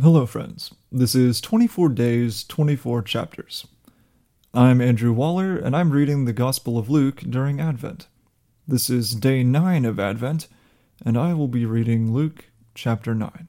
Hello, friends. This is 24 Days, 24 Chapters. I'm Andrew Waller, and I'm reading the Gospel of Luke during Advent. This is day 9 of Advent, and I will be reading Luke chapter 9.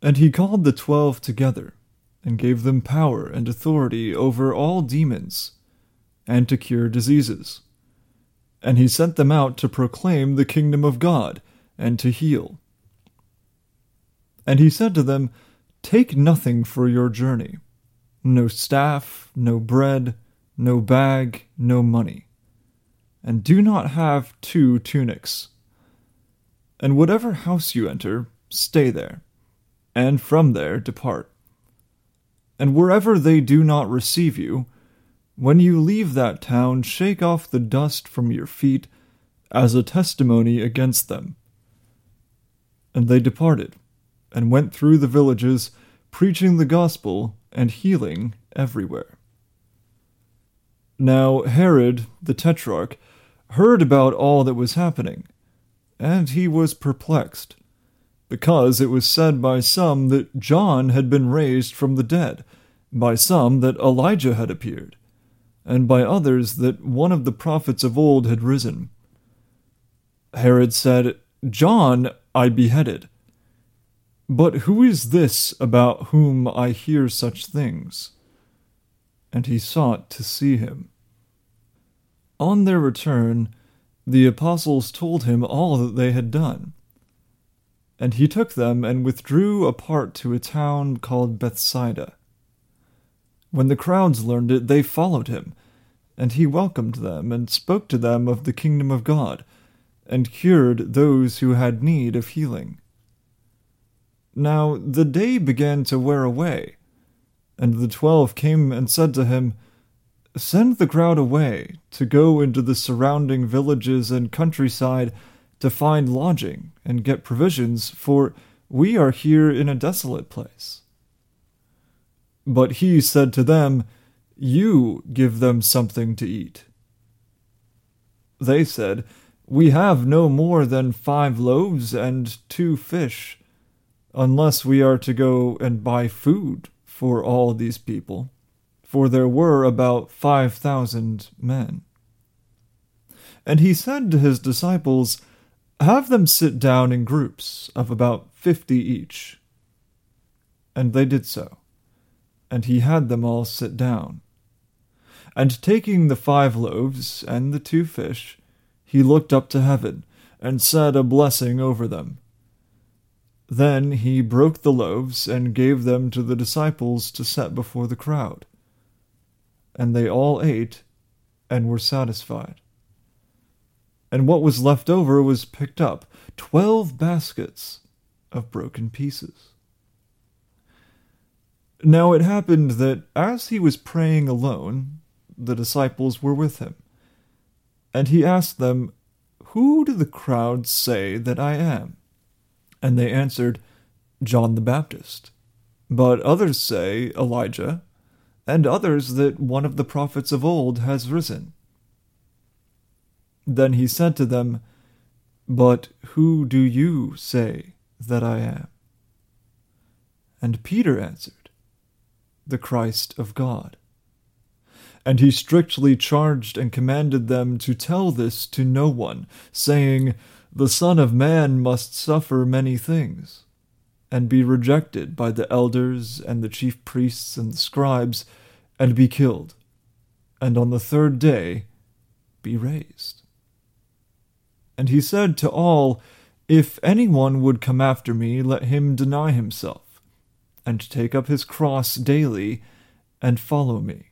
And he called the twelve together, and gave them power and authority over all demons, and to cure diseases and he sent them out to proclaim the kingdom of God and to heal. And he said to them, Take nothing for your journey no staff, no bread, no bag, no money. And do not have two tunics. And whatever house you enter, stay there, and from there depart. And wherever they do not receive you, when you leave that town, shake off the dust from your feet as a testimony against them. And they departed, and went through the villages, preaching the gospel and healing everywhere. Now Herod the Tetrarch heard about all that was happening, and he was perplexed, because it was said by some that John had been raised from the dead, by some that Elijah had appeared and by others that one of the prophets of old had risen. Herod said, John I beheaded. But who is this about whom I hear such things? And he sought to see him. On their return, the apostles told him all that they had done. And he took them and withdrew apart to a town called Bethsaida. When the crowds learned it, they followed him, and he welcomed them and spoke to them of the kingdom of God, and cured those who had need of healing. Now the day began to wear away, and the twelve came and said to him, Send the crowd away to go into the surrounding villages and countryside to find lodging and get provisions, for we are here in a desolate place. But he said to them, You give them something to eat. They said, We have no more than five loaves and two fish, unless we are to go and buy food for all these people, for there were about five thousand men. And he said to his disciples, Have them sit down in groups of about fifty each. And they did so and he had them all sit down. And taking the five loaves and the two fish, he looked up to heaven, and said a blessing over them. Then he broke the loaves and gave them to the disciples to set before the crowd. And they all ate and were satisfied. And what was left over was picked up, twelve baskets of broken pieces. Now it happened that as he was praying alone, the disciples were with him. And he asked them, Who do the crowds say that I am? And they answered, John the Baptist. But others say Elijah, and others that one of the prophets of old has risen. Then he said to them, But who do you say that I am? And Peter answered, the Christ of God. And he strictly charged and commanded them to tell this to no one, saying, The Son of Man must suffer many things, and be rejected by the elders and the chief priests and the scribes, and be killed, and on the third day be raised. And he said to all, If anyone would come after me, let him deny himself and take up his cross daily and follow me.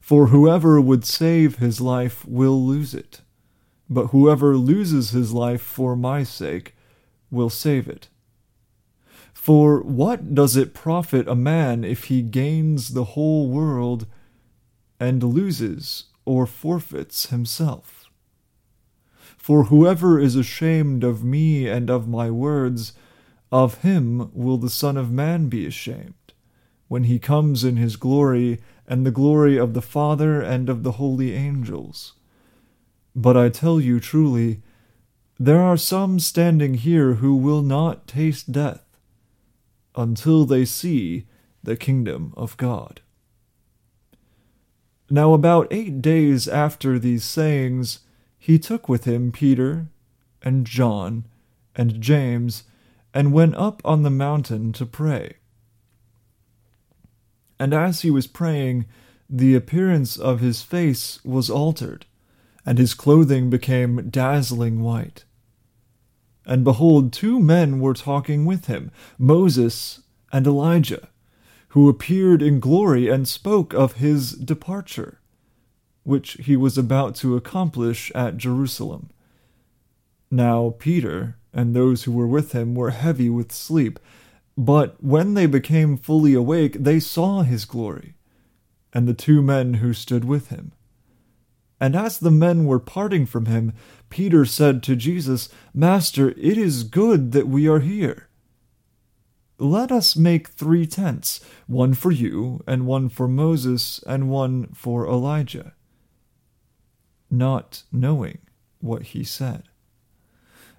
For whoever would save his life will lose it, but whoever loses his life for my sake will save it. For what does it profit a man if he gains the whole world and loses or forfeits himself? For whoever is ashamed of me and of my words, of him will the Son of Man be ashamed, when he comes in his glory and the glory of the Father and of the holy angels. But I tell you truly, there are some standing here who will not taste death until they see the kingdom of God. Now, about eight days after these sayings, he took with him Peter and John and James and went up on the mountain to pray. And as he was praying, the appearance of his face was altered, and his clothing became dazzling white. And behold, two men were talking with him, Moses and Elijah, who appeared in glory and spoke of his departure, which he was about to accomplish at Jerusalem. Now Peter and those who were with him were heavy with sleep, but when they became fully awake, they saw his glory, and the two men who stood with him. And as the men were parting from him, Peter said to Jesus, Master, it is good that we are here. Let us make three tents, one for you, and one for Moses, and one for Elijah. Not knowing what he said.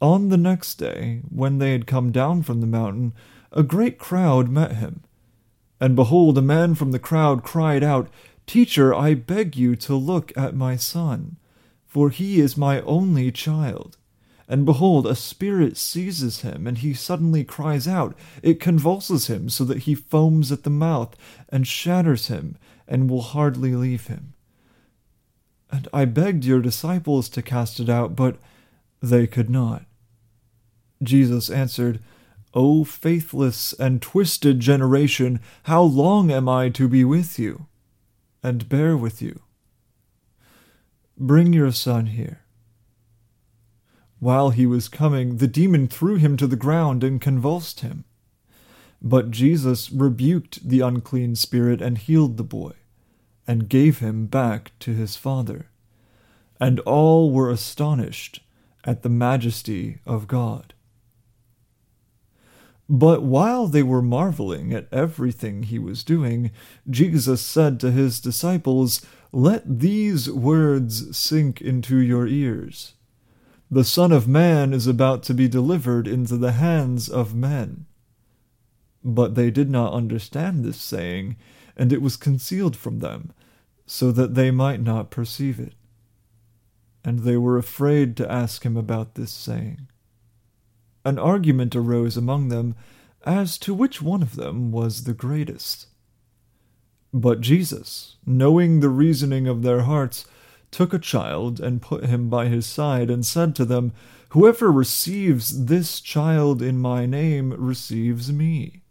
On the next day, when they had come down from the mountain, a great crowd met him and behold, a man from the crowd cried out, Teacher, I beg you to look at my son, for he is my only child. And behold, a spirit seizes him, and he suddenly cries out. It convulses him so that he foams at the mouth, and shatters him, and will hardly leave him. And I begged your disciples to cast it out, but they could not. Jesus answered, O faithless and twisted generation, how long am I to be with you and bear with you? Bring your son here. While he was coming, the demon threw him to the ground and convulsed him. But Jesus rebuked the unclean spirit and healed the boy, and gave him back to his father. And all were astonished at the majesty of God. But while they were marveling at everything he was doing, Jesus said to his disciples, Let these words sink into your ears. The Son of Man is about to be delivered into the hands of men. But they did not understand this saying, and it was concealed from them, so that they might not perceive it. And they were afraid to ask him about this saying an argument arose among them as to which one of them was the greatest. But Jesus, knowing the reasoning of their hearts, took a child and put him by his side, and said to them, Whoever receives this child in my name receives me.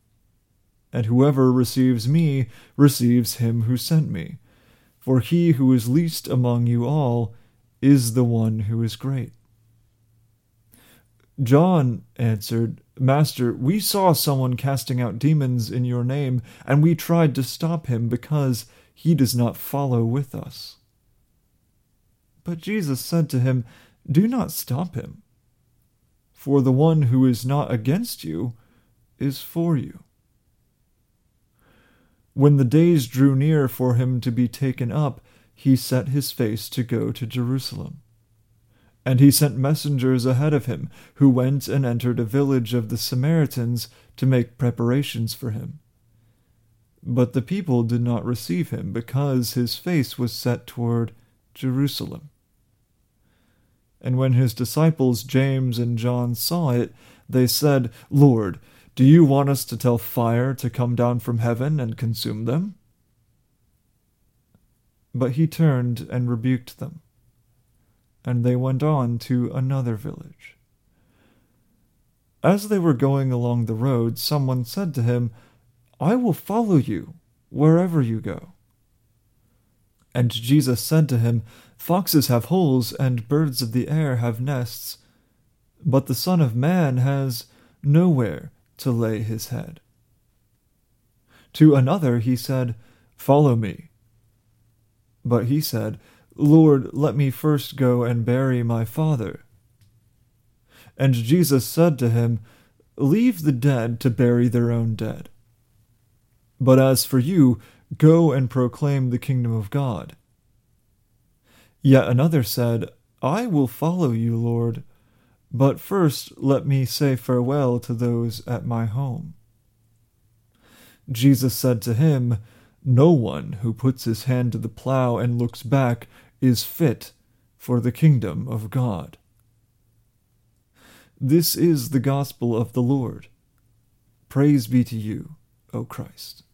And whoever receives me receives him who sent me. For he who is least among you all is the one who is great. John answered, Master, we saw someone casting out demons in your name, and we tried to stop him because he does not follow with us. But Jesus said to him, Do not stop him, for the one who is not against you is for you. When the days drew near for him to be taken up, he set his face to go to Jerusalem. And he sent messengers ahead of him, who went and entered a village of the Samaritans to make preparations for him. But the people did not receive him, because his face was set toward Jerusalem. And when his disciples James and John saw it, they said, Lord, do you want us to tell fire to come down from heaven and consume them? But he turned and rebuked them and they went on to another village. As they were going along the road, someone said to him, I will follow you wherever you go. And Jesus said to him, Foxes have holes, and birds of the air have nests, but the Son of Man has nowhere to lay his head. To another he said, Follow me. But he said, Lord, let me first go and bury my father. And Jesus said to him, Leave the dead to bury their own dead. But as for you, go and proclaim the kingdom of God. Yet another said, I will follow you, Lord, but first let me say farewell to those at my home. Jesus said to him, No one who puts his hand to the plow and looks back is fit for the kingdom of God. This is the gospel of the Lord. Praise be to you, O Christ.